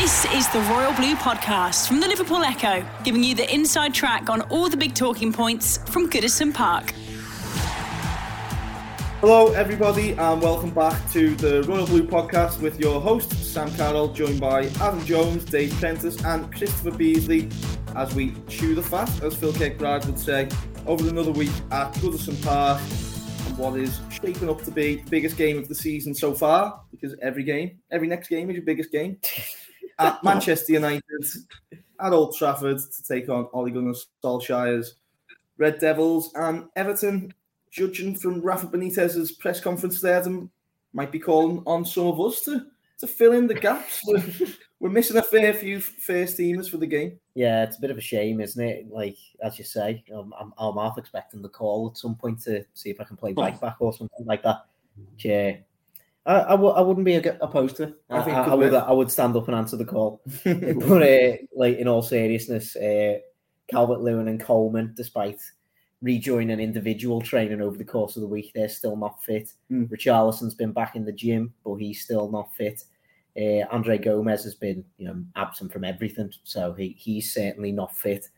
This is the Royal Blue Podcast from the Liverpool Echo, giving you the inside track on all the big talking points from Goodison Park. Hello, everybody, and welcome back to the Royal Blue Podcast with your host, Sam Carroll, joined by Adam Jones, Dave Prentice, and Christopher Beasley as we chew the fat, as Phil Kirkbride would say, over another week at Goodison Park and what is shaping up to be the biggest game of the season so far, because every game, every next game is your biggest game. at Manchester United at Old Trafford to take on Ole Gunnar Solskjaer's Red Devils and Everton. Judging from Rafa Benitez's press conference there, them might be calling on some of us to, to fill in the gaps. We're, we're missing a fair few first teamers for the game. Yeah, it's a bit of a shame, isn't it? Like as you say, um, I'm, I'm half expecting the call at some point to see if I can play right back or something like that. Yeah, I, I, w- I wouldn't be opposed to it. I, I, I would I would stand up and answer the call. but uh, like in all seriousness, uh, Calvert Lewin and Coleman, despite rejoining individual training over the course of the week, they're still not fit. Mm. Richarlison's been back in the gym, but he's still not fit. Uh, Andre Gomes has been, you know, absent from everything, so he, he's certainly not fit.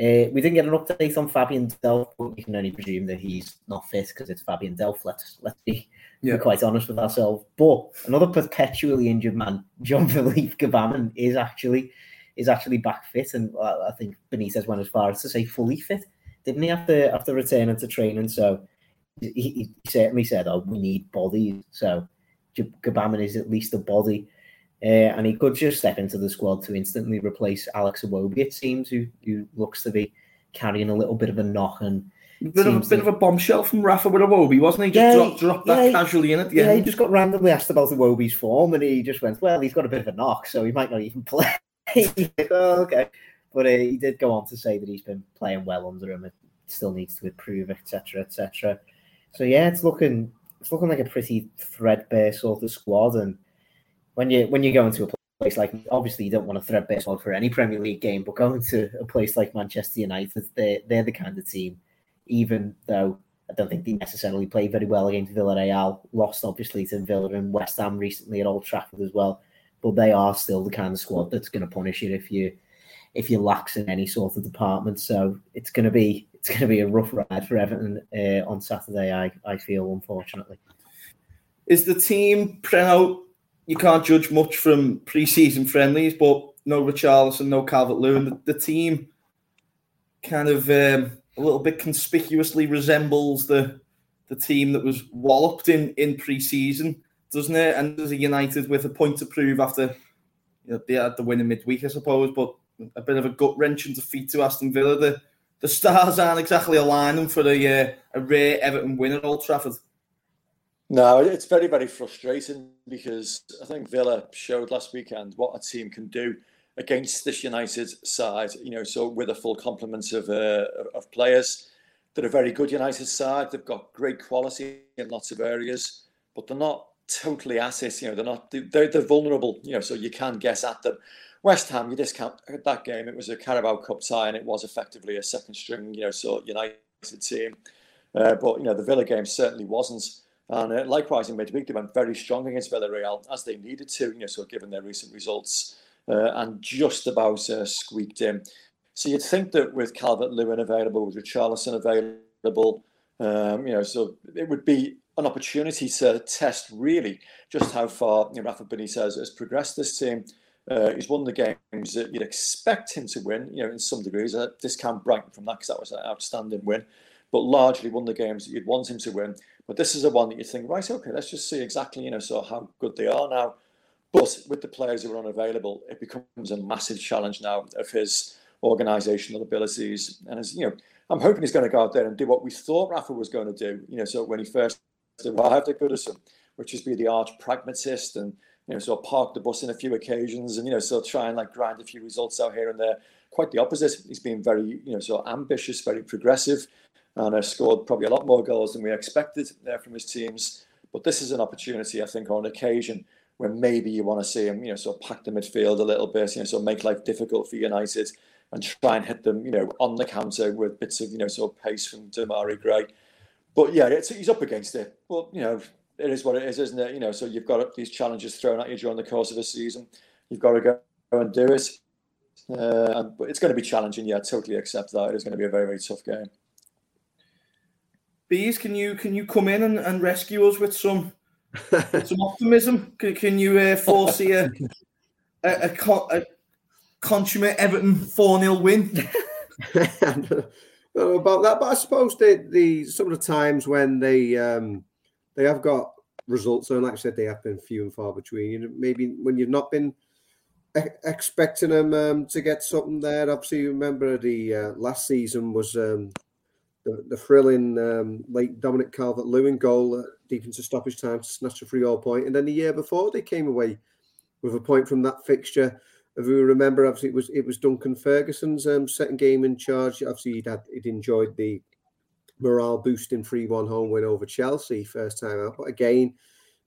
Uh, we didn't get an update on Fabian Delph, but we can only presume that he's not fit because it's Fabian Delph. Let's let's be, yeah. be quite honest with ourselves. But another perpetually injured man, Jean-Philippe Gbamin, is actually is actually back fit, and I think Benitez went as far as to say fully fit, didn't he? After after returning to training, so he, he certainly said, "Oh, we need bodies." So Gbamin is at least a body. Uh, and he could just step into the squad to instantly replace Alex Iwobi, it seems, who, who looks to be carrying a little bit of a knock and bit of, a bit of a bombshell from Rafa with Iwobi, wasn't he? Just yeah, dropped, dropped that casually in at the yeah, end. he just got randomly asked about Iwobi's form, and he just went, "Well, he's got a bit of a knock, so he might not even play." oh, okay, but uh, he did go on to say that he's been playing well under him. It still needs to improve, etc., etc. So yeah, it's looking it's looking like a pretty threadbare sort of squad, and when you when you go into a place like obviously you don't want to thread baseball for any Premier League game, but going to a place like Manchester United, they're they're the kind of team, even though I don't think they necessarily played very well against Villarreal, lost obviously to Villa and West Ham recently at Old Trafford as well. But they are still the kind of squad that's going to punish you if you if you lax in any sort of department. So it's going to be it's going to be a rough ride for Everton uh, on Saturday. I I feel unfortunately. Is the team Preno you can't judge much from pre-season friendlies, but no Richarlison, no Calvert Lewin. The, the, team kind of um, a little bit conspicuously resembles the the team that was walloped in in pre-season, doesn't it? And there's a United with a point to prove after you know, they had the win in midweek, I suppose, but a bit of a gut wrenching defeat to Aston Villa. The the stars aren't exactly aligning for a uh, a rare Everton win at Old Trafford. No, it's very, very frustrating because I think Villa showed last weekend what a team can do against this United side. You know, so with a full complement of uh, of players, they're a very good United side. They've got great quality in lots of areas, but they're not totally at it. You know, they're not they're, they're vulnerable. You know, so you can guess at them. West Ham, you discount that game. It was a Carabao Cup tie, and it was effectively a second string. You know, so United team, uh, but you know the Villa game certainly wasn't. And uh, likewise in midweek, they went very strong against Villarreal as they needed to, you know, so given their recent results uh, and just about uh, squeaked in. So you'd think that with Calvert Lewin available, with Richarlison available, um, you know, so it would be an opportunity to test really just how far you know, Rafa Benitez has progressed this team. Uh, he's won the games that you'd expect him to win, you know, in some degrees. I discount Brighton from that because that was an outstanding win, but largely won the games that you'd want him to win. But this is the one that you think, right, okay, let's just see exactly, you know, so how good they are now. But with the players who are unavailable, it becomes a massive challenge now of his organisational abilities. And as you know, I'm hoping he's going to go out there and do what we thought Rafa was going to do. You know, so when he first arrived at Goodison, which is be the arch pragmatist and you know, of park the bus in a few occasions and, you know, of try and like grind a few results out here and there. Quite the opposite. He's been very, you know, of ambitious, very progressive, and has scored probably a lot more goals than we expected there from his teams. But this is an opportunity, I think, on occasion where maybe you want to see him, you know, sort of pack the midfield a little bit, you know, sort of make life difficult for United and try and hit them, you know, on the counter with bits of, you know, sort of pace from Demarai Gray. But yeah, he's up against it. But, you know, it is what it is, isn't it? You know, so you've got these challenges thrown at you during the course of a season. You've got to go and do it. Uh, but it's going to be challenging. Yeah, I totally accept that. It is going to be a very, very tough game. Bees, can you can you come in and, and rescue us with some some optimism? Can, can you uh, foresee a a, a, a consummate Everton four 0 win? about that, but I suppose the the some of the times when they um, they have got results, and like I said, they have been few and far between. Maybe when you've not been expecting them um, to get something there. Obviously, you remember the uh, last season was um, the, the thrilling um, late Dominic Calvert Lewin goal deep into stoppage time to snatch a free all point. And then the year before, they came away with a point from that fixture. If we remember, obviously, it was it was Duncan Ferguson's um, second game in charge. Obviously, he'd, had, he'd enjoyed the morale boosting 3 1 home win over Chelsea first time out. But again,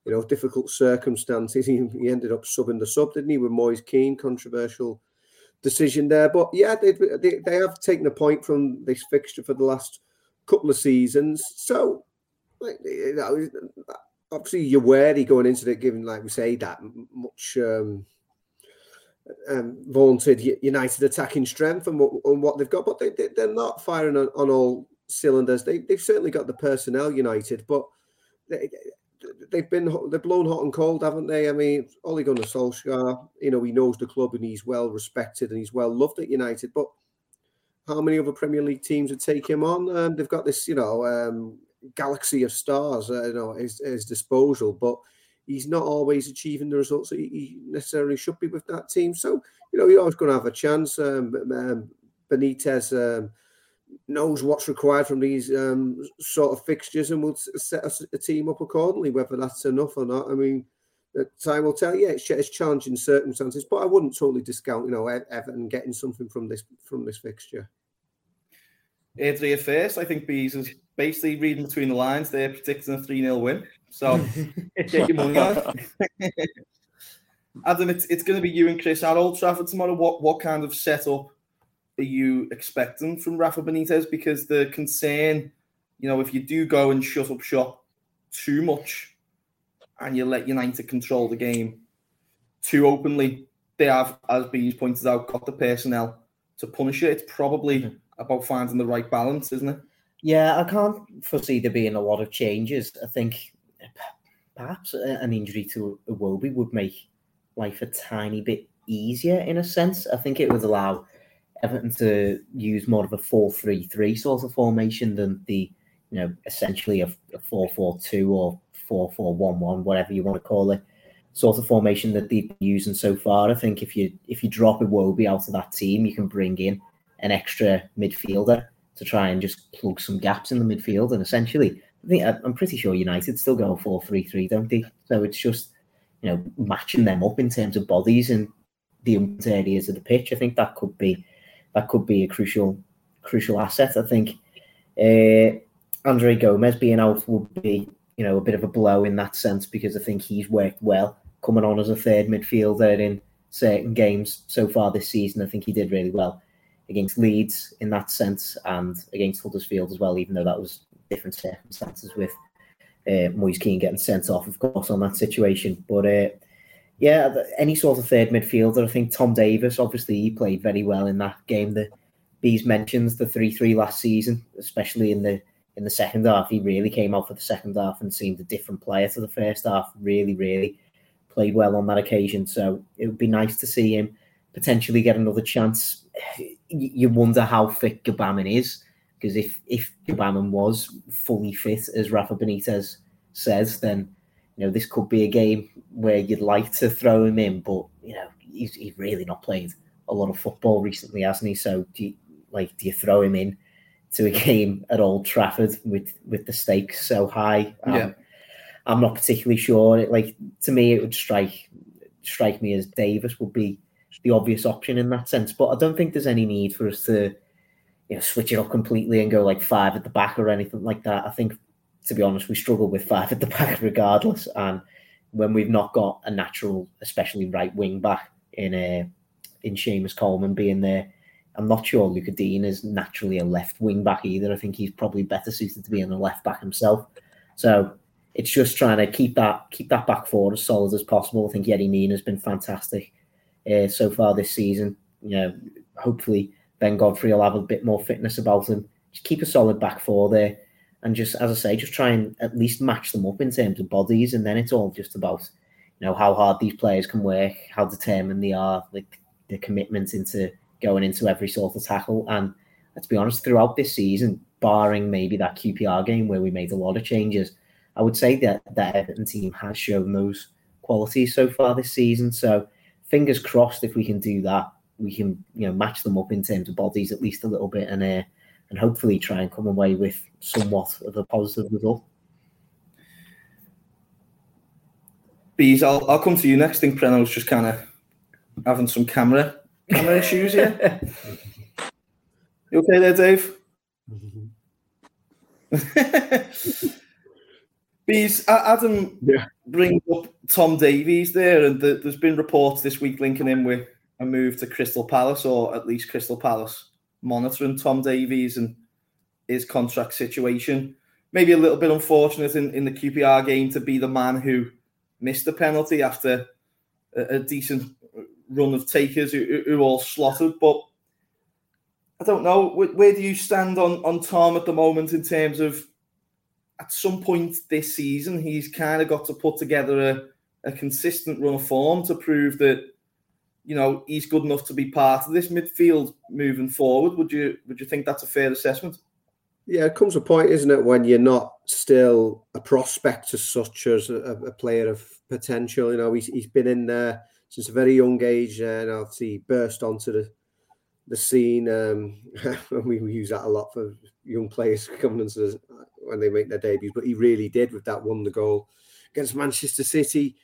you know, difficult circumstances. He, he ended up subbing the sub, didn't he, with Moise Kean? Controversial decision there. But yeah, they, they, they have taken a point from this fixture for the last couple of seasons. So, like, you know, obviously, you're wary going into it, given, like we say, that much. Um, um, vaunted United attacking strength and what, and what they've got, but they, they, are not firing on, on all cylinders. They, they've certainly got the personnel, United, but they, they've been they've blown hot and cold, haven't they? I mean, Ole Gunnar Solskjaer, you know, he knows the club and he's well respected and he's well loved at United. But how many other Premier League teams would take him on? Um, they've got this, you know, um, galaxy of stars, uh, you know, his, his disposal, but he's not always achieving the results that he necessarily should be with that team. So, you know, you're always going to have a chance. Um, um, Benitez um, knows what's required from these um, sort of fixtures and will set us a team up accordingly, whether that's enough or not. I mean, time will tell. You, yeah, it's, it's challenging circumstances, but I wouldn't totally discount, you know, Everton getting something from this from this fixture. Adria first, I think Bees is basically reading between the lines. They're predicting a 3 0 win. So take your money on. Adam, it's, it's going to be you and Chris at Old Trafford tomorrow. What what kind of setup are you expecting from Rafa Benitez? Because the concern, you know, if you do go and shut up shop too much and you let United control the game too openly, they have, as Bees pointed out, got the personnel to punish it. It's probably mm-hmm. about finding the right balance, isn't it? Yeah, I can't foresee there being a lot of changes. I think perhaps an injury to Iwobi would make life a tiny bit easier in a sense. I think it would allow Everton to use more of a 4-3-3 sort of formation than the, you know, essentially a, 4-4-2 or 4-4-1-1, whatever you want to call it, sort of formation that they've been using so far. I think if you if you drop Iwobi out of that team, you can bring in an extra midfielder to try and just plug some gaps in the midfield. And essentially, I think I'm pretty sure United still go 4-3-3, don't they? So it's just you know matching them up in terms of bodies and the areas of the pitch. I think that could be that could be a crucial crucial asset. I think uh, Andre Gomes being out would be you know a bit of a blow in that sense because I think he's worked well coming on as a third midfielder in certain games so far this season. I think he did really well against Leeds in that sense and against Huddersfield as well, even though that was different circumstances with uh, Moise Kean getting sent off, of course, on that situation. But uh, yeah, any sort of third midfielder. I think Tom Davies, obviously, he played very well in that game. The Bees mentions the three three last season, especially in the in the second half. He really came out for the second half and seemed a different player to the first half. Really, really played well on that occasion. So it would be nice to see him potentially get another chance. You wonder how fit Gbamin is because if if Gbamin was fully fit, as Rafa Benitez says, then you know, this could be a game where you'd like to throw him in, but you know, he's, he's really not played a lot of football recently, hasn't he? So do you, like, do you throw him in to a game at Old Trafford with with the stakes so high? Um, yeah. I'm not particularly sure. It, Like to me, it would strike strike me as Davies would be the obvious option in that sense. But I don't think there's any need for us to, you know, switch it up completely and go like five at the back or anything like that. I think, to be honest, we struggle with five at the back regardless. And when we've not got a natural, especially right wing back in a uh, in Seamus Coleman being there, I'm not sure Luca Digne is naturally a left wing back either. I think he's probably better suited to be in a left back himself. So it's just trying to keep that keep that back four as solid as possible. I think Yerry Mina has been fantastic uh, so far this season. You know, hopefully Ben Godfrey will have a bit more fitness about him. Just keep a solid back four there, and just as I say, just try and at least match them up in terms of bodies, and then it's all just about you know how hard these players can work, how determined they are, like the commitment into going into every sort of tackle. And let's be honest, throughout this season, barring maybe that QPR game where we made a lot of changes, I would say that that Everton team has shown those qualities so far this season. So fingers crossed if we can do that, we can you know match them up in terms of bodies at least a little bit and uh, and hopefully try and come away with somewhat of a positive result. Bees, I'll, I'll come to you next. I think Preno's just kind of having some camera camera issues here. you okay there, Dave? Bees, Adam yeah. brings up Tom Davies there, and the, there's been reports this week linking him with a move to Crystal Palace, or at least Crystal Palace monitoring Tom Davies and his contract situation. Maybe a little bit unfortunate in, in the QPR game to be the man who missed the penalty after a, a decent run of takers who, who all slotted. But I don't know, where, where do you stand on, on Tom at the moment in terms of at some point this season, he's kind of got to put together a, a consistent run of form to prove that you know he's good enough to be part of this midfield moving forward. Would you would you think that's a fair assessment? Yeah, it comes a point, isn't it, when you're not still a prospect as such as a, a player of potential. You know, he's, he's been in there since a very young age, and obviously burst onto the the scene. Um, we, use that a lot for young players coming into when they make their debuts, but he really did with that won the goal against Manchester City.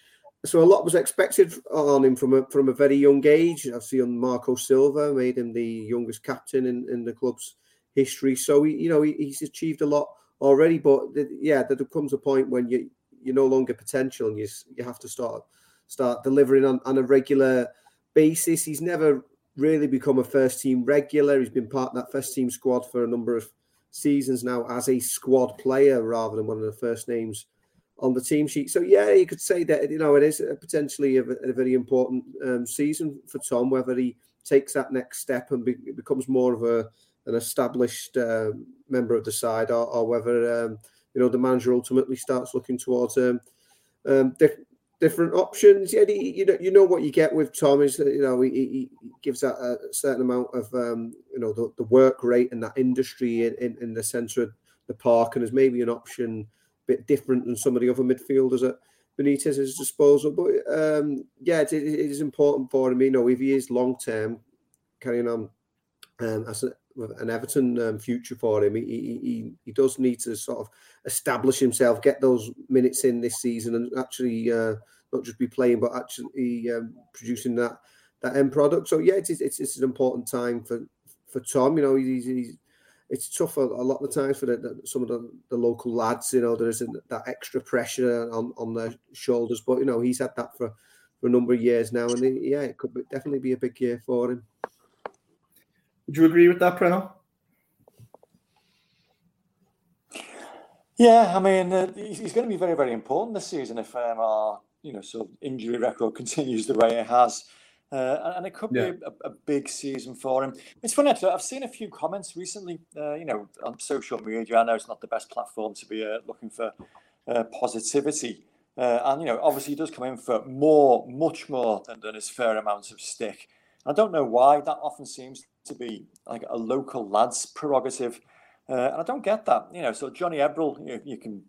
So a lot was expected on him from a from a very young age. I've seen Marco Silva made him the youngest captain in, in the club's history. So he, you know, he, he's achieved a lot already. But yeah, there comes a point when you you're no longer potential and you you have to start start delivering on, on a regular basis. He's never really become a first team regular. He's been part of that first team squad for a number of seasons now as a squad player rather than one of the first names on the team sheet. So yeah, you could say that you know it is potentially a, a very important um, season for Tom. Whether he takes that next step and be, becomes more of a an established uh, member of the side, or, or whether um, you know the manager ultimately starts looking towards um, um, different options. Yeah, you know, you know what you get with Tom is that you know he, he gives that a certain amount of um, you know the, the work rate and that industry in, in, in the centre of the park, and is maybe an option a bit different than some of the other midfielders at Benitez's disposal. But um, yeah, it, it is important for him. You know, if he is long term carrying on um, as a, an Everton um, future for him. He, he he does need to sort of establish himself, get those minutes in this season, and actually uh, not just be playing, but actually um, producing that that end product. So yeah, it's, it's it's an important time for for Tom. You know, he's, he's it's tough a, a, lot of the times for the, the, some of the, the, local lads. You know, there isn't that extra pressure on on their shoulders, but you know he's had that for, for a number of years now, and it, yeah, it could definitely be a big year for him. Would you agree with that, Preno? Yeah, I mean, uh, he's going to be very, very important this season if um, our, you know, sort of injury record continues the way it has. Uh, and it could yeah. be a, a, big season for him. It's funny, actually, I've seen a few comments recently, uh, you know, on social media. I know it's not the best platform to be uh, looking for uh, positivity. Uh, and, you know, obviously he does come in for more, much more than, than his fair amounts of stick. I don't know why that often seems to be like a local lad's prerogative. Uh, and I don't get that. You know, so Johnny Ebbrell, you, you, can,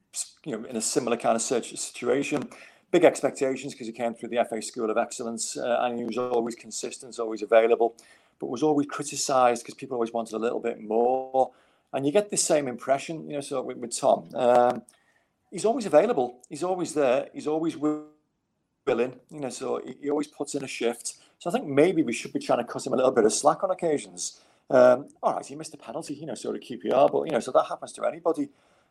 you know, in a similar kind of situation, big expectations because he came through the FA School of Excellence uh, and he was always consistent, always available, but was always criticised because people always wanted a little bit more. And you get the same impression, you know, so with, with Tom. Um, he's always available. He's always there. He's always willing willing, you know, so he, always puts in a shift. So I think maybe we should be trying to cut him a little bit of slack on occasions. Um, all right, he missed a penalty, you know, sort of QPR, but you know, so that happens to anybody.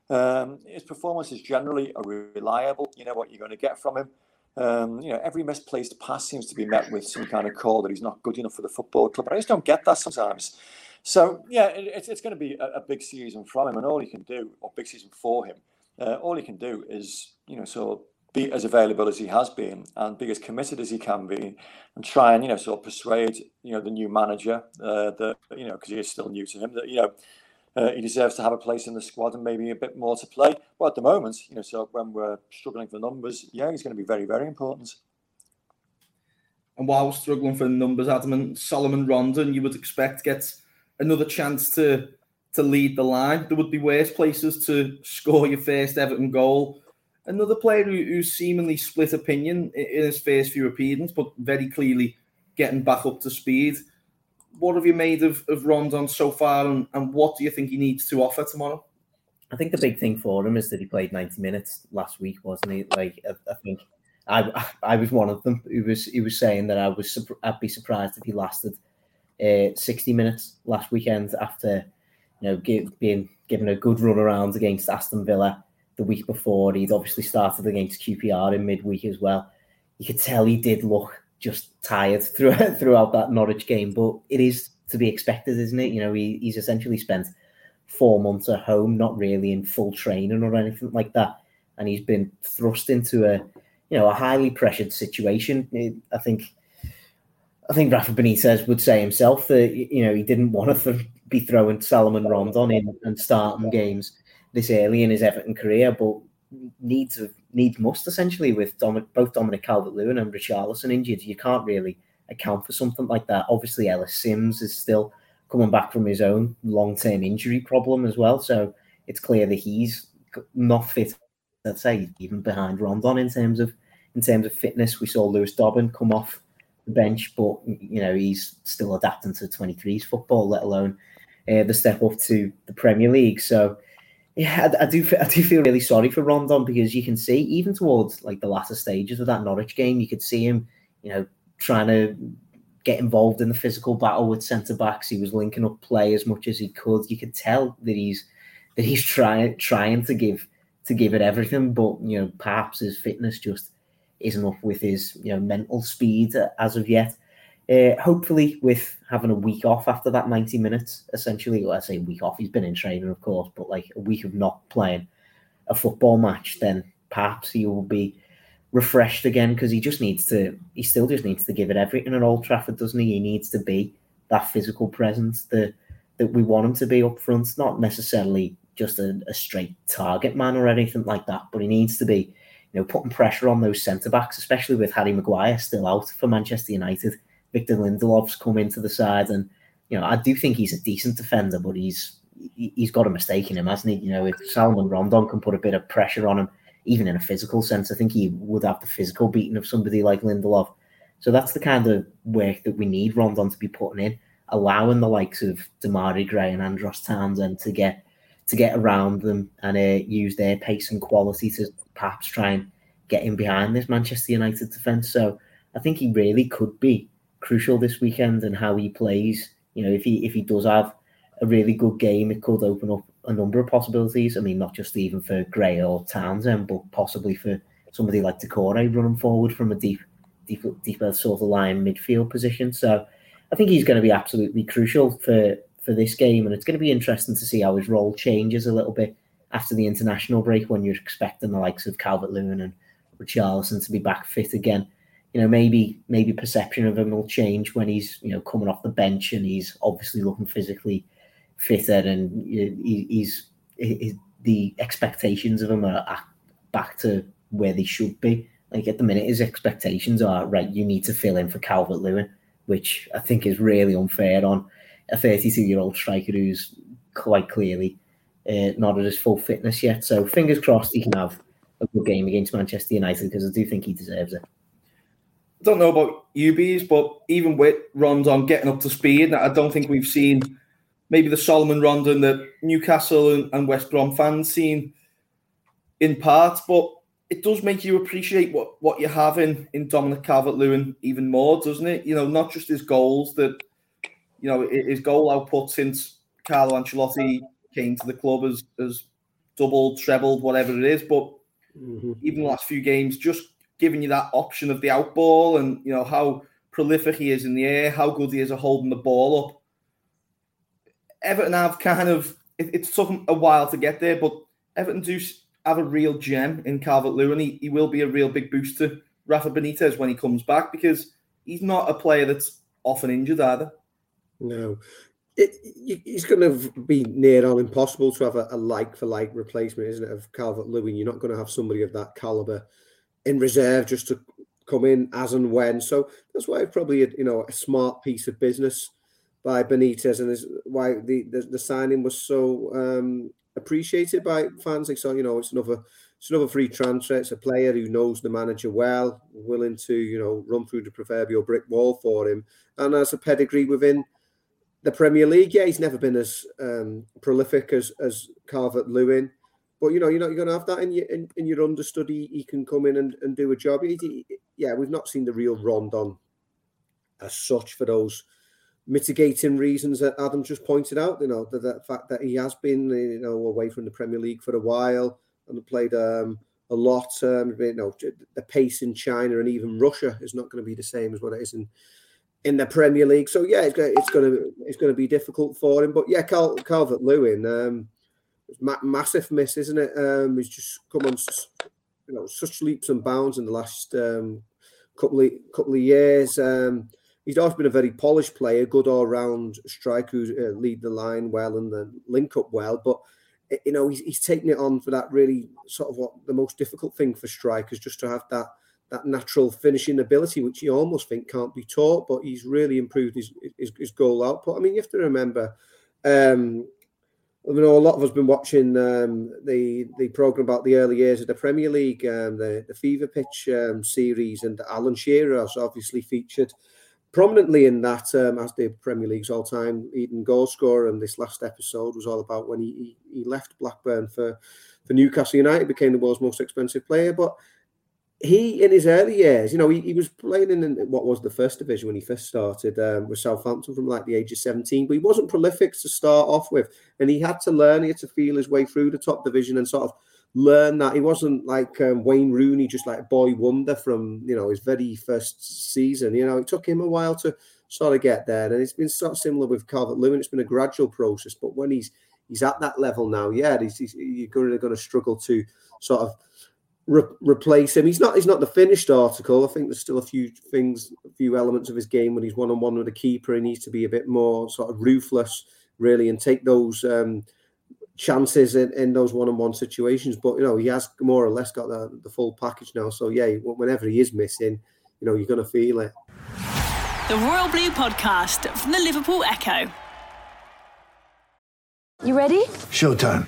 Um, his is generally reliable. You know what you're going to get from him. Um, you know, every misplaced pass seems to be met with some kind of call that he's not good enough for the football club. But I just don't get that sometimes. So yeah, it, it's, it's going to be a, a, big season from him, and all he can do, or big season for him, uh, all he can do is you know of be as available as he has been and be as committed as he can be, and try and you know sort of persuade you know the new manager uh, that you know because he is still new to him that you know. Uh, he deserves to have a place in the squad and maybe a bit more to play. But at the moment, you know, so when we're struggling for numbers, yeah, he's going to be very, very important. And while we're struggling for numbers, Adam and Salomon Rondon, you would expect gets another chance to to lead the line. There would be worse places to score your first Everton goal. Another player who, who seemingly split opinion in his first few appearances, but very clearly getting back up to speed. What have you made of, of Rondon so far, and, and what do you think he needs to offer tomorrow? I think the big thing for him is that he played 90 minutes last week, wasn't he? Like, I, I think I I was one of them who was he was saying that I was I'd be surprised if he lasted uh, 60 minutes last weekend after you know give, being given a good run around against Aston Villa the week before. He'd obviously started against QPR in midweek as well. You could tell he did look just tired throughout throughout that Norwich game, but it is to be expected, isn't it? You know, he, he's essentially spent four months at home, not really in full training or anything like that, and he's been thrust into a you know a highly pressured situation. I think I think Rafa Benitez would say himself that you know he didn't want to th- be throwing Salomon Rondon in and starting games this early in his Everton career, but needs needs must essentially with both Dominic Calvert-Lewin and Richarlison injured. You can't really account for something like that. Obviously, Ellis Sims is still coming back from his own long-term injury problem as well, so it's clear that he's not fit. Let's say even behind Rondon in terms of in terms of fitness. We saw Lewis Dobbin come off the bench, but you know he's still adapting to 23s football, let alone uh, the step up to the Premier League. So yeah, I, I, do I do feel really sorry for Rondon because you can see even towards like the latter stages of that Norwich game, you could see him, you know, trying to get involved in the physical battle with centre backs. He was linking up play as much as he could. You could tell that he's that he's trying trying to give to give it everything, but you know perhaps his fitness just isn't up with his you know mental speed as of yet. Uh, hopefully, with having a week off after that 90 minutes, essentially, I say week off, he's been in training, of course, but like a week of not playing a football match, then perhaps he will be refreshed again because he just needs to, he still just needs to give it everything at Old Trafford, doesn't he? He needs to be that physical presence that, that we want him to be up front, not necessarily just a, a straight target man or anything like that, but he needs to be you know, putting pressure on those centre backs, especially with Harry Maguire still out for Manchester United. Victor Lindelof's come into the side, and you know, I do think he's a decent defender, but he's he's got a mistake in him, hasn't he? You know, if Salomon Rondon can put a bit of pressure on him, even in a physical sense, I think he would have the physical beating of somebody like Lindelof. So that's the kind of work that we need Rondon to be putting in, allowing the likes of Demarai Gray and Andros Townsend to get to get around them and uh, use their pace and quality to perhaps try and get in behind this Manchester United defence. So I think he really could be crucial this weekend and how he plays. You know, if he if he does have a really good game, it could open up a number of possibilities. I mean, not just even for Gray or Townsend, but possibly for somebody like Doucouré running forward from a deep, deep, deeper sort of line midfield position. So I think he's going to be absolutely crucial for for this game, and it's going to be interesting to see how his role changes a little bit after the international break when you're expecting the likes of Calvert Lewin and Richarlison to be back fit again. You know, maybe maybe perception of him will change when he's you know coming off the bench and he's obviously looking physically fitter and he's, he's the expectations of him are back to where they should be. Like at the minute, his expectations are right. You need to fill in for Calvert Lewin, which I think is really unfair on a 32 year old striker who's quite clearly uh, not at his full fitness yet. So fingers crossed he can have a good game against Manchester United because I do think he deserves it. I don't know about UBs, but even with Rondon getting up to speed, I don't think we've seen maybe the Salomon Rondon that Newcastle and, and West Brom fans seen in part. But it does make you appreciate what, what you have in, in Dominic Calvert Lewin even more, doesn't it? You know, not just his goals that, you know, his goal output since Carlo Ancelotti came to the club has, has doubled, trebled, whatever it is. But mm-hmm. even the last few games, just giving you that option of the outball and, you know, how prolific he is in the air, how good he is at holding the ball up. Everton have kind of, it, it's took a while to get there, but Everton do have a real gem in Calvert Lewin. He, he will be a real big boost to Rafa Benitez when he comes back because he's not a player that's often injured either. No. It, it's going to be near on impossible to have a, a like for like replacement, isn't it, of Calvert Lewin? You're not going to have somebody of that caliber in reserve just to come in as and when. So that's why probably a, you know a smart piece of business by Benitez, and is why the, the, the signing was so um, appreciated by fans. They saw, you know, it's another it's another free transfer. It's a player who knows the manager well, willing to, you know, run through the proverbial brick wall for him, and has a pedigree within the Premier League. Yeah, he's never been as um, prolific as as Calvert Lewin, but you know, you're not going to have that in your in, in, your understudy. He can come in and, and do a job. He, he, yeah, we've not seen the real Rondon as such for those mitigating reasons that Adam just pointed out. You know, the, the, fact that he has been you know away from the Premier League for a while and played um, a lot. Um, you know, the pace in China and even Russia is not going to be the same as what it is in in the Premier League. So yeah, it's going to, it's going to it's going to be difficult for him. But yeah, Cal, Calvert Lewin, um, ma- massive miss, isn't it? Um, he's just come on, you know, such leaps and bounds in the last um, couple of couple of years. Um, he's always been a very polished player, good all round striker who uh, lead the line well and then link up well. But you know, he's, he's taking it on for that really sort of what the most difficult thing for strikers, just to have that that natural finishing ability, which you almost think can't be taught. But he's really improved his his, his goal output. I mean, you have to remember. Um, I know a lot of us been watching um, the the program about the early years of the Premier League, um, the the Fever Pitch um, series, and Alan Shearer has obviously featured prominently in that um, as the Premier League's all-time leading goal scorer. And this last episode was all about when he, he, he left Blackburn for for Newcastle United, became the world's most expensive player. But he, in his early years, you know, he, he was playing in what was the first division when he first started um, with Southampton from like the age of 17, but he wasn't prolific to start off with. And he had to learn, he had to feel his way through the top division and sort of learn that he wasn't like um, Wayne Rooney, just like boy wonder from you know his very first season. You know, it took him a while to sort of get there, and it's been sort of similar with Calvert Lewin. It's been a gradual process, but when he's he's at that level now, yeah, he's, he's, you're going to, struggle to sort of re- replace him. He's not he's not the finished article. I think there's still a few things, a few elements of his game when he's one on one with a keeper. He needs to be a bit more sort of ruthless, really, and take those. Um, chances in, in those one-on-one situations. But you know, he has more or less got the, the full package now. So yeah, whenever he is missing, you know, you're going to feel it. The Royal Blue Podcast from the Liverpool Echo. You ready? Showtime.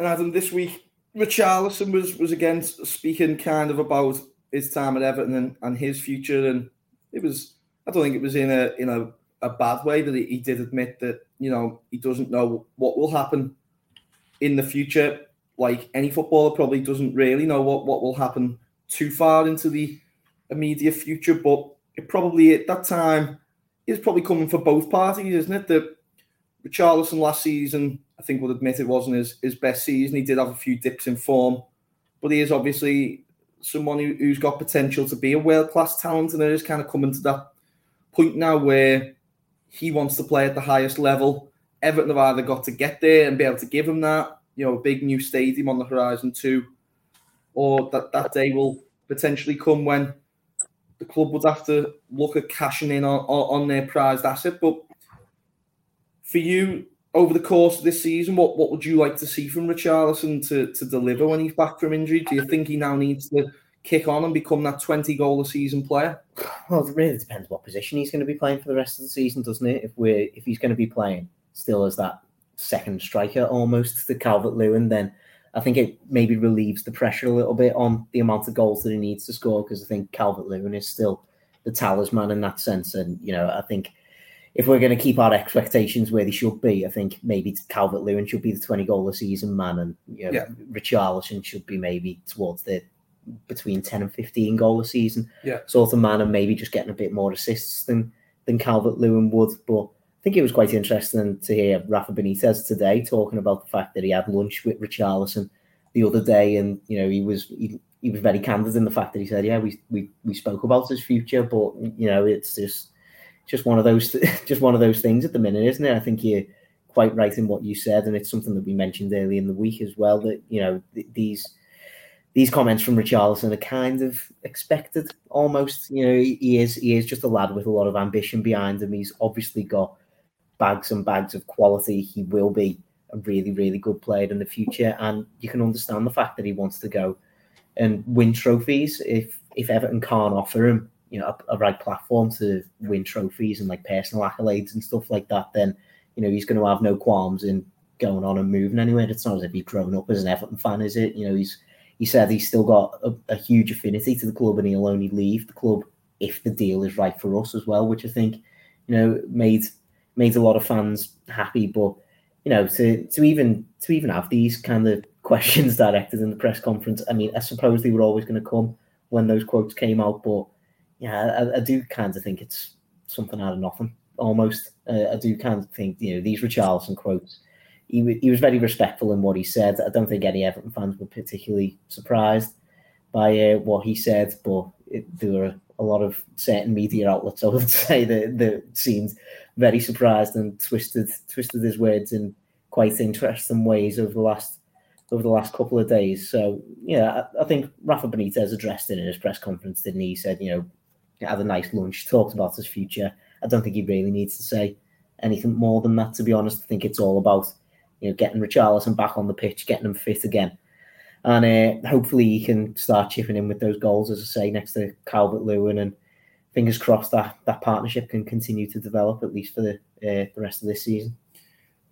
And Adam, this week, Richarlison was was again speaking kind of about his time at Everton and, and his future, and it was I don't think it was in a in a, a bad way that he, he did admit that you know he doesn't know what will happen in the future. Like any footballer, probably doesn't really know what, what will happen too far into the immediate future. But it probably at that time is probably coming for both parties, isn't it? That Richarlison last season, I think, we'll admit it wasn't his, his best season. He did have a few dips in form, but he is obviously someone who, who's got potential to be a world class talent, and it is kind of coming to that point now where he wants to play at the highest level. Everton have either got to get there and be able to give him that, you know, a big new stadium on the horizon too, or that that day will potentially come when the club would have to look at cashing in on, on, on their prized asset. But for you, over the course of this season, what, what would you like to see from Richarlison to, to deliver when he's back from injury? Do you think he now needs to kick on and become that 20 goal a season player? Well, it really depends what position he's going to be playing for the rest of the season, doesn't it? If we're if he's going to be playing still as that second striker almost to Calvert Lewin, then I think it maybe relieves the pressure a little bit on the amount of goals that he needs to score because I think Calvert Lewin is still the talisman in that sense. And, you know, I think if we're going to keep our expectations where they should be, I think maybe Calvert Lewin should be the 20 goal a season man and, you know, Yeah. Richarlison should be maybe towards the between 10 and 15 goal a season Yeah. sort of man and maybe just getting a bit more assists than than Calvert Lewin would. But I think it was quite interesting to hear Rafa Benitez today talking about the fact that he had lunch with Richarlison the other day, and you know he was he, he was very candid in the fact that he said, "Yeah, we we we spoke about his future, but you know it's just just one of those just one of those things at the minute, isn't it?" I think you're quite right in what you said, and it's something that we mentioned early in the week as well. That you know th- these these comments from Richarlison are kind of expected almost. You know, he, is he is just a lad with a lot of ambition behind him. He's obviously got bags and bags of quality. He will be a really, really good player in the future. And you can understand the fact that he wants to go and win trophies if if Everton can't offer him, you know, a, a right platform to win trophies and like personal accolades and stuff like that, then you know he's going to have no qualms in going on and moving anywhere. It's not as if he's grown up as an Everton fan, is it? You know, he's he said he's still got a, a huge affinity to the club and he'll only leave the club if the deal is right for us as well, which I think, you know, made made a lot of fans happy. But you know, to to even to even have these kind of questions directed in the press conference, I mean, I suppose they were always going to come when those quotes came out, but yeah, I, I do kind of think it's something out of nothing almost. Uh, I do kind of think you know these Richarlison quotes. He, wa- he was very respectful in what he said. I don't think any Everton fans were particularly surprised by uh, what he said, but it, there were a lot of certain media outlets, I would say, that, that seemed very surprised and twisted twisted his words in quite interesting ways over the last over the last couple of days. So yeah, I, I think Rafa Benitez addressed it in his press conference, didn't he? He said, you know, had a nice lunch, talked about his future. I don't think he really needs to say anything more than that, to be honest. I think it's all about you know getting Richarlison back on the pitch, getting him fit again, and uh, hopefully he can start chipping in with those goals, as I say, next to Calvert Lewin, and fingers crossed that that partnership can continue to develop at least for the uh, the rest of this season.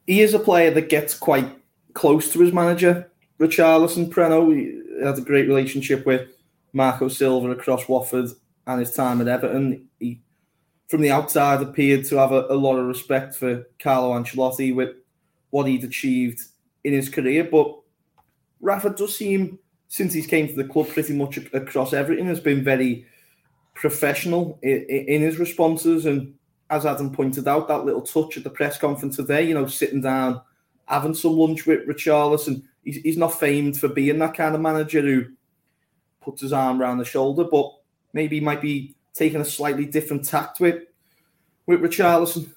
He is a player that gets quite close to his manager, Richarlison. Preno he had a great relationship with Marco Silva across Watford and his time at Everton. He, from the outside, appeared to have a, a lot of respect for Carlo Ancelotti with what he'd achieved in his career. But Rafa does seem, since he's came to the club, pretty much across everything, has been very professional in, in his responses. And as Adam pointed out, that little touch at the press conference today, you know, sitting down, having some lunch with Richarlison, he's, he's not famed for being that kind of manager who puts his arm around the shoulder, but maybe might be taking a slightly different tact with with Richarlison.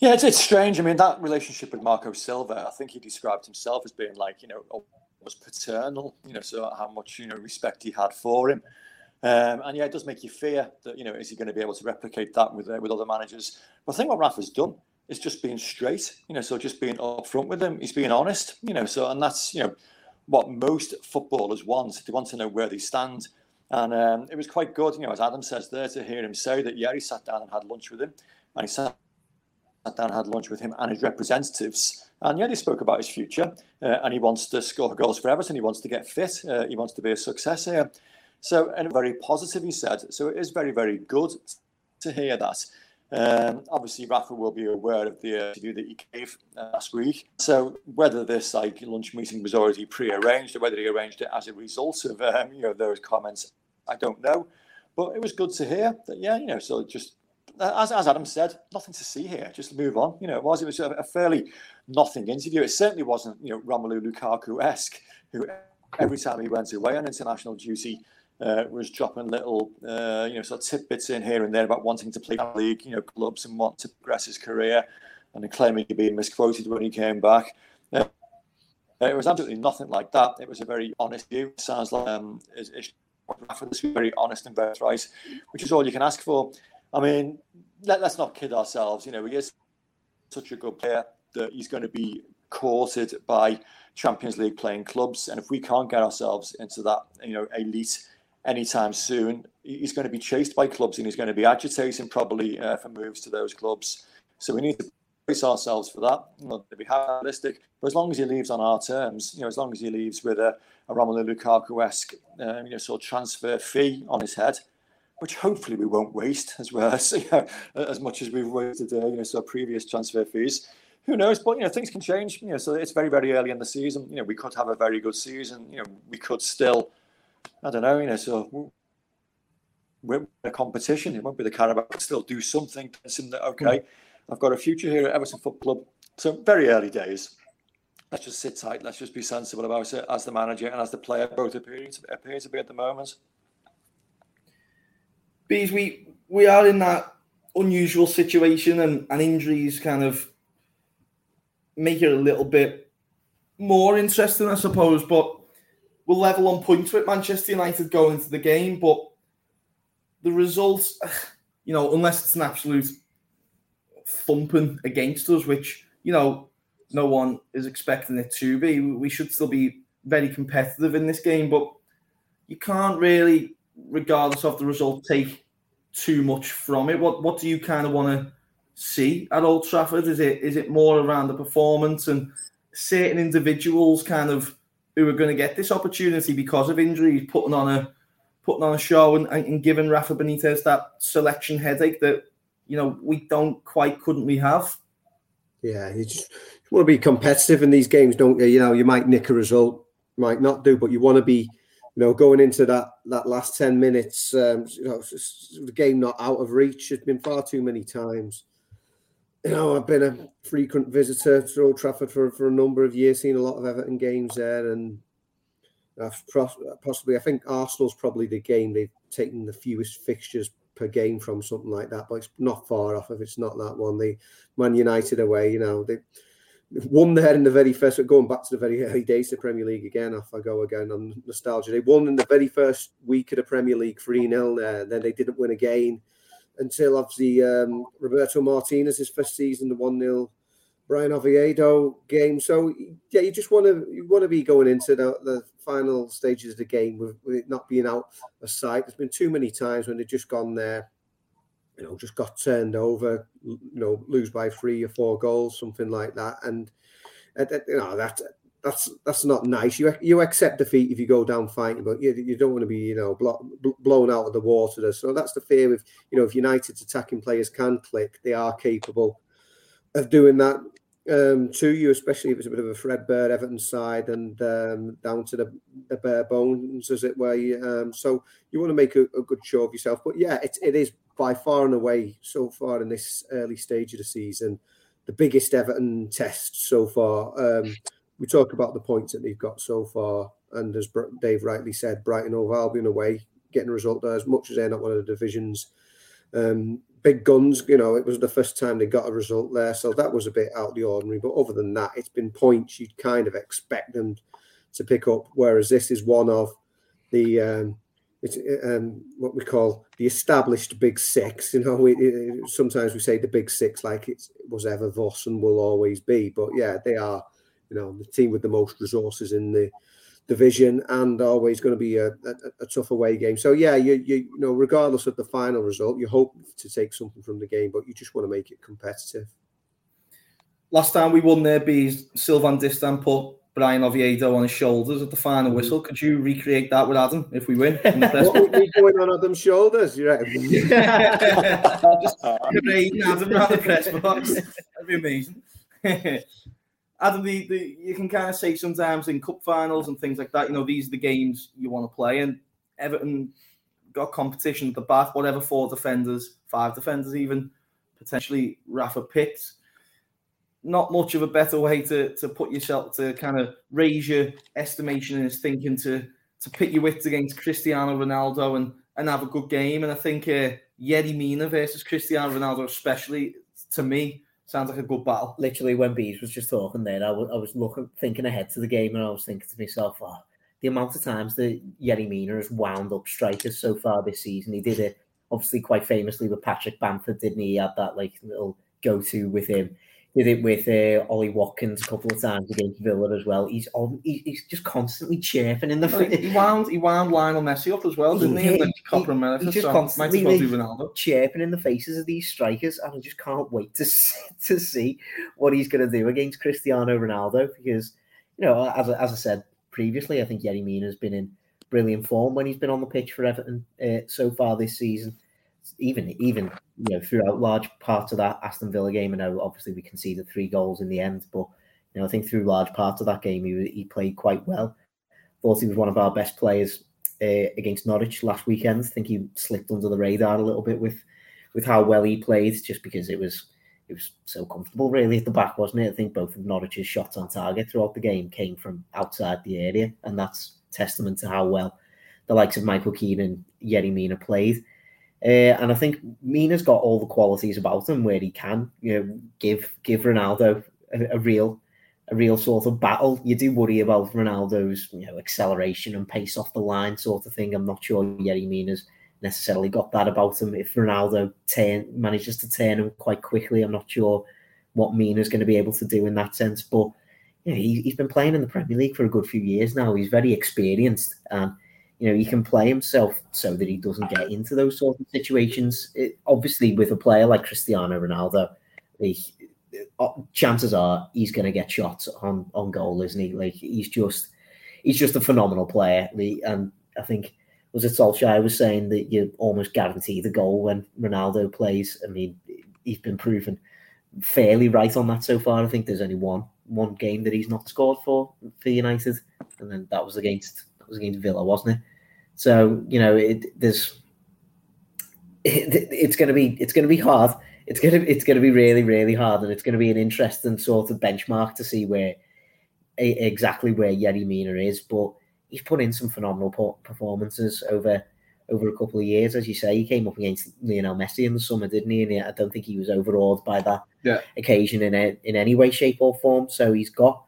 Yeah, it's, it's strange. I mean, that relationship with Marco Silva, I think he described himself as being like, you know, almost paternal, you know, so how much, you know, respect he had for him. Um, and yeah, it does make you fear that, you know, is he going to be able to replicate that with uh, with other managers? But I think what Rafa's done is just being straight, you know, so just being upfront with him. He's being honest, you know, so, and that's, you know, what most footballers want. They want to know where they stand. And um, it was quite good, you know, as Adam says there, to hear him say that, yeah, he sat down and had lunch with him. And he sat down and had lunch with him and his representatives. And yeah, spoke about his future. Uh, and he wants to score goals for Everton. He wants to get fit. Uh, he wants to be a success here. So, and very positive, he said. So it is very, very good to hear that. Um, obviously, Rafa will be aware of the uh, interview that he gave uh, last week. So whether this like lunch meeting was already pre-arranged or whether he arranged it as a result of um, you know those comments, I don't know. But it was good to hear that. Yeah, you know, so just as, as Adam said, nothing to see here. Just move on. You know, it was it was a, a fairly nothing interview. It certainly wasn't you know Romelu Lukaku esque, who every time he went away on international duty uh, was dropping little uh, you know sort of tidbits in here and there about wanting to play league, you know, clubs and want to progress his career, and then claiming he'd been misquoted when he came back. Uh, it was absolutely nothing like that. It was a very honest view. Sounds like um, is, is very honest and very right, which is all you can ask for. I mean, let, us not kid ourselves. You know, he is such a good player that he's going to be courted by Champions League playing clubs. And if we can't get ourselves into that, you know, elite anytime soon, he's going to be chased by clubs and he's going to be agitating probably uh, for moves to those clubs. So we need to brace ourselves for that. Know, to be realistic, but as long as he leaves on our terms, you know, as long as he leaves with a, a Romelu Lukaku-esque, um, you know, sort of transfer fee on his head, which hopefully we won't waste as well as you know, as much as we've wasted, uh, you know, so previous transfer fees. Who knows? But you know, things can change. You know, so it's very, very early in the season. You know, we could have a very good season. You know, we could still, I don't know. You know, so we're in a competition. It won't be the Carabao. But still do something. Something that okay, mm. I've got a future here at Everton Football Club. So very early days. Let's just sit tight. Let's just be sensible about it as the manager and as the player both appear to, appear to be at the moment. Bees, we we are in that unusual situation, and, and injuries kind of make it a little bit more interesting, I suppose. But we're level on points with Manchester United going into the game, but the results, you know, unless it's an absolute thumping against us, which you know no one is expecting it to be, we should still be very competitive in this game. But you can't really regardless of the result, take too much from it. What what do you kind of want to see at Old Trafford? Is it is it more around the performance and certain individuals kind of who are going to get this opportunity because of injuries, putting on a putting on a show and, and giving Rafa Benitez that selection headache that you know we don't quite couldn't we have? Yeah, you just want to be competitive in these games, don't you? You know, you might nick a result, might not do, but you want to be you know, going into that that last ten minutes, um, you know, the game not out of reach. It's been far too many times. You know, I've been a frequent visitor to Old Trafford for, for a number of years, seen a lot of Everton games there, and I've possibly I think Arsenal's probably the game they've taken the fewest fixtures per game from, something like that. But it's not far off if it's not that one. The Man United away, you know, they won there in the very first, going back to the very early days of the Premier League again, off I go again on nostalgia. They won in the very first week of the Premier League 3 0 there. Then they didn't win again until obviously um, Roberto Martinez's first season, the 1 0 Bryan Oviedo game. So, yeah, you just want to you want to be going into the, the final stages of the game with, with it not being out of sight. There's been too many times when they've just gone there you know, just got turned over, you know, lose by three or four goals, something like that. And, and you know, that that's that's not nice. You you accept defeat if you go down fighting, but you, you don't want to be you know blow, blown out of the water. So that's the fear with you know if United's attacking players can click, they are capable of doing that um, to you, especially if it's a bit of a threadbare Everton side and um, down to the, the, bare bones, as it were. Um, so you want to make a, a, good show of yourself. But yeah, it, it is by far and away so far in this early stage of the season the biggest Everton test so far. Um, we talk about the points that they've got so far, and as Dave rightly said, Brighton over Albion away, getting a result there as much as they're not one of the divisions. Um, big guns, you know, it was the first time they got a result there, so that was a bit out of the ordinary. But other than that, it's been points you'd kind of expect them to pick up, whereas this is one of the um, it's um, what we call the established big six. You know, we, sometimes we say the big six like it was ever thus and will always be. But yeah, they are, you know, the team with the most resources in the division and always going to be a, a, a tough away game. So yeah, you, you you know, regardless of the final result, you hope to take something from the game, but you just want to make it competitive. Last time we won there, bees Sylvain Distin put Bryan Oviedo on his shoulders at the final mm-hmm. whistle. Could you recreate that with Adam if we win? what would be going on Adam's shoulders? You reckon? Just Adam around the press box. That'd be amazing. Adam, the, the, you can kind of say sometimes in cup finals and things like that, you know, these are the games you want to play. And Everton got competition at the back, whatever, four defenders, five defenders, even potentially Rafa Pitts not much of a better way to to put yourself to kind of raise your estimation and his thinking to to pit your wits against Cristiano Ronaldo and and have a good game. And I think uh, Yerry Mina versus Cristiano Ronaldo, especially to me, sounds like a good battle. Literally, when Bees was just talking there, I was, I was looking, thinking ahead to the game, and I was thinking to myself, oh, the amount of times that Yerry Mina has wound up strikers so far this season. He did it obviously quite famously with Patrick Bamford, didn't he? He had that like little go to with him did it with uh, Ollie Watkins a couple of times against Villa as well. He's on. He's just constantly chirping in the. Well, he, he wound he wound Lionel Messi up as well, didn't he? in the Copa America, He's just so constantly might as well chirping in the faces of these strikers, and I just can't wait to see, to see what he's going to do against Cristiano Ronaldo. Because you know, as I- as I said previously, I think Yerry Mina has been in brilliant form when he's been on the pitch for Everton uh, so far this season. Even even you know throughout large parts of that Aston Villa game, I know obviously we conceded three goals in the end, but you know I think through large parts of that game he he played quite well. Thought he was one of our best players uh, against Norwich last weekend. I think he slipped under the radar a little bit with with how well he played, just because it was it was so comfortable really at the back, wasn't it? I think both of Norwich's shots on target throughout the game came from outside the area, and that's testament to how well the likes of Michael Keane and Yerry Mina played. Uh, and I think Mina's got all the qualities about him where he can, you know, give give Ronaldo a, a real a real sort of battle. You do worry about Ronaldo's, you know, acceleration and pace off the line sort of thing. I'm not sure Yerry Mina's necessarily got that about him. If Ronaldo turn, manages to turn him quite quickly, I'm not sure what Mina's going to be able to do in that sense. But you know, he, he's been playing in the Premier League for a good few years now. He's very experienced, and you know he can play himself so that he doesn't get into those sort of situations. It, obviously, with a player like Cristiano Ronaldo, he, uh, chances are he's going to get shots on on goal, isn't he? Like he's just he's just a phenomenal player, and I think was it Solskjaer was saying that you almost guarantee the goal when Ronaldo plays. I mean, he's been proven fairly right on that so far. I think there's only one one game that he's not scored for for United, and then that was against was against Villa, wasn't it? So you know, it, there's it, it's going to be it's going to be hard. It's going to it's going to be really really hard, and it's going to be an interesting sort of benchmark to see where exactly where Yerry Mina is. But he's put in some phenomenal performances over over a couple of years, as you say. He came up against Lionel Messi in the summer, didn't he? And I don't think he was overawed by that Yeah. occasion in a, in any way, shape, or form. So he's got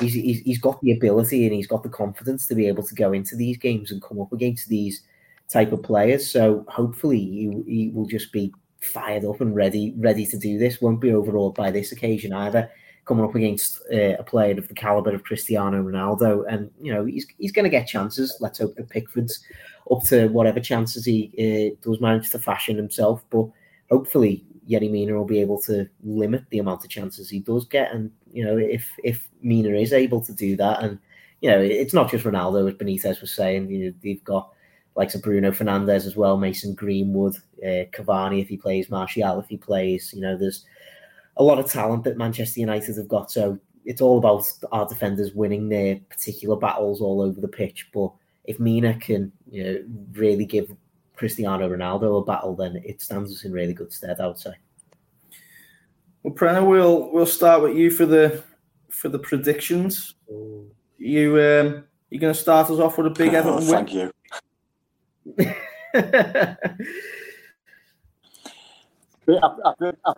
he's, he's he's got the ability and he's got the confidence to be able to go into these games and come up against these type of players. So hopefully he, he will just be fired up and ready ready to do this. Won't be overawed by this occasion either. Coming up against uh, a player of the caliber of Cristiano Ronaldo, and you know he's he's going to get chances. Let's hope that Pickford's up to whatever chances he uh, does manage to fashion himself. But hopefully Yerry Mina will be able to limit the amount of chances he does get. And you know, if if Mina is able to do that, and you know, it's not just Ronaldo, as Benitez was saying. You know, they've got likes of Bruno Fernandes as well, Mason Greenwood, uh, Cavani if he plays, Martial if he plays. You know, there's a lot of talent that Manchester United have got. So it's all about our defenders winning their particular battles all over the pitch. But if Mina can, you know, really give Cristiano Ronaldo a battle, then it stands us in really good stead. I would say. Well, Prena, we'll we'll start with you for the for the predictions. You um, you're going to start us off with a big Oh, Everton win. thank you. I've, I've been I've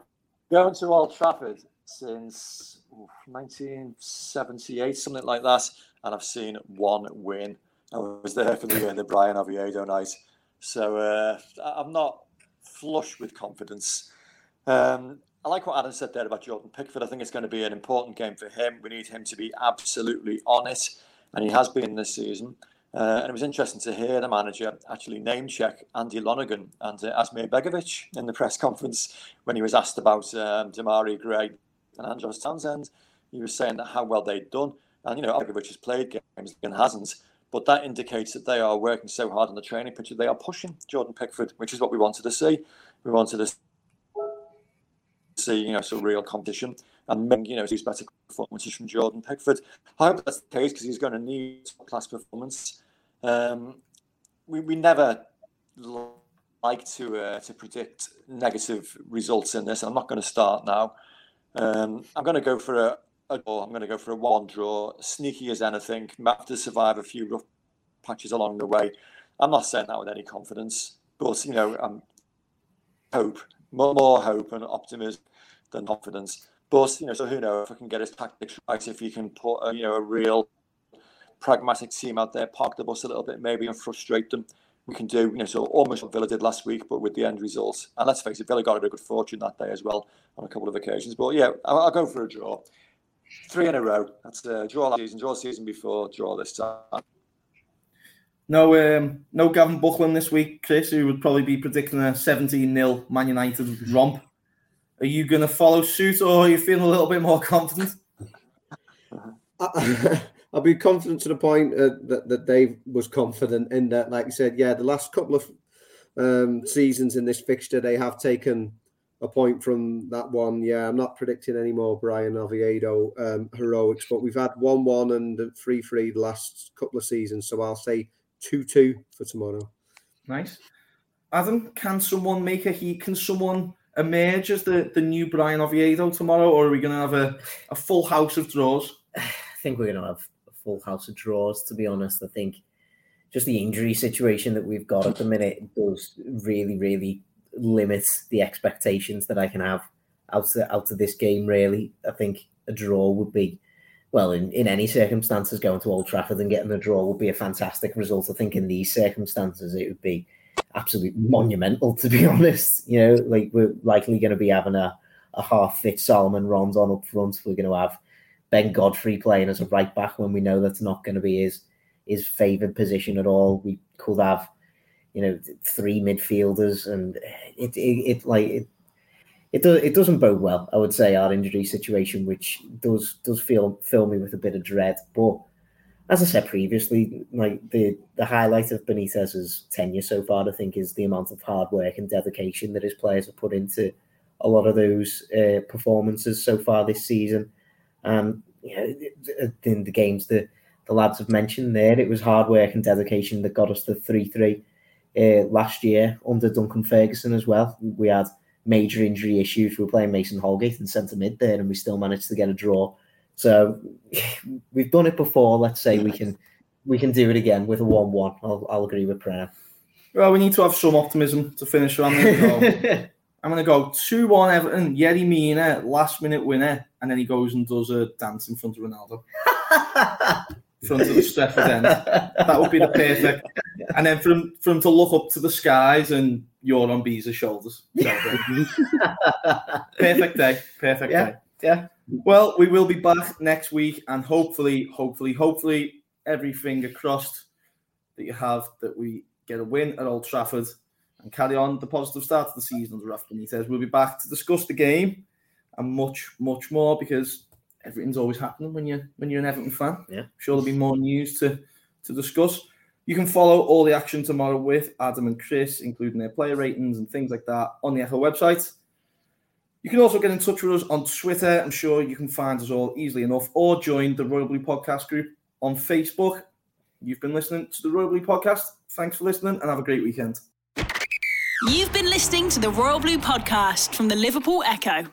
going to Old Trafford since oof, 1978, something like that, and I've seen one win. I was there for the, uh, the Bryan Oviedo night, so uh, I'm not flush with confidence. Um, I like what Adam said there about Jordan Pickford. I think it's going to be an important game for him. We need him to be absolutely on it, and he has been this season. Uh, and it was interesting to hear the manager actually name check Andy Lonergan and uh, Asmir Begovic in the press conference when he was asked about um, Demarai Gray and Andros Townsend. He was saying how well they'd done. And, you know, Begovic has played games and hasn't. But that indicates that they are working so hard on the training that they are pushing Jordan Pickford, which is what we wanted to see. We wanted to see, you know, some real competition and, you know, see better performances from Jordan Pickford. I hope that's the case because he's going to need class performance. Um, we, we never like to uh, to predict negative results in this. I'm not going to start now. Um, I'm going to go for a, a draw. I'm going to go for a one draw, sneaky as anything. Might have to survive a few rough patches along the way. I'm not saying that with any confidence, but you know, um, hope more, more hope and optimism than confidence. But you know, so who knows if I can get his tactics right, if he can put a, you know a real pragmatic team out there, park the bus a little bit, maybe and frustrate them. we can do. You know, so almost what Villa did last week, but with the end result. And let's face it, Villa got a good fortune that day as well on a couple of occasions. But yeah, I'll, I'll go for a draw. Three in a row. That's a draw last season, draw season before, draw this time. No, um, no Gavin Buckland this week, Chris, who would probably be predicting a 17 0 Man United romp. Are you going to follow suit or are you feeling a little bit more confident? I'll be confident to the point uh, that, that Dave was confident in that, like you said, yeah, the last couple of um, seasons in this fixture, they have taken a point from that one. Yeah, I'm not predicting any more Bryan Oviedo um, heroics, but we've had 1 1 and 3 3 the last couple of seasons. So I'll say 2 2 for tomorrow. Nice. Adam, can someone make a heat? Can someone emerge as the, the new Bryan Oviedo tomorrow, or are we going to have a, a full house of draws? I think we're going to have a full house of draws, to be honest. I think just the injury situation that we've got at the minute does really, really limit the expectations that I can have out to, out to this game, really. I think a draw would be, well, in, in any circumstances, going to Old Trafford and getting a draw would be a fantastic result. I think in these circumstances, it would be absolutely monumental, to be honest. You know, like we're likely going to be having a, a half fit Salomon Rondon up front. We're going to have Ben Godfrey playing as a right back when we know that's not going to be his his favoured position at all. We could have, you know, three midfielders, and it it, it like it. It, does, it doesn't bode well, I would say, our injury situation, which does does feel fill me with a bit of dread. But as I said previously, like the the highlight of Benitez's tenure so far, I think, is the amount of hard work and dedication that his players have put into a lot of those uh, performances so far this season. And you know, in the games that the lads have mentioned there, it was hard work and dedication that got us the three three uh, last year under Duncan Ferguson as well. We had major injury issues. We were playing Mason Holgate in centre mid there, and we still managed to get a draw. So we've done it before. Let's say we can we can do it again with a one one. I'll, I'll agree with Prem. Well, we need to have some optimism to finish. I'm going to go. I'm going to go two one Everton. Yerry Mina last minute winner, and then he goes and does a dance in front of Ronaldo. front of the Stretford end. That would be the perfect. And then for him, for him to look up to the skies and you're on Bee's shoulders. perfect day. Perfect Yeah, day. yeah. Well, we will be back next week, and hopefully, hopefully, hopefully, every finger crossed that you have that we get a win at Old Trafford and carry on the positive start of the season under Rafa Benitez. We'll be back to discuss the game and much, much more because everything's always happening when you when you're an Everton fan. Yeah. I'm sure there'll be more news to to discuss. You can follow all the action tomorrow with Adam and Chris, including their player ratings and things like that, on the Echo website. You can also get in touch with us on Twitter. I'm sure you can find us all easily enough, or join the Royal Blue Podcast group on Facebook. You've been listening to the Royal Blue Podcast. Thanks for listening and have a great weekend. You've been listening to the Royal Blue podcast from the Liverpool Echo.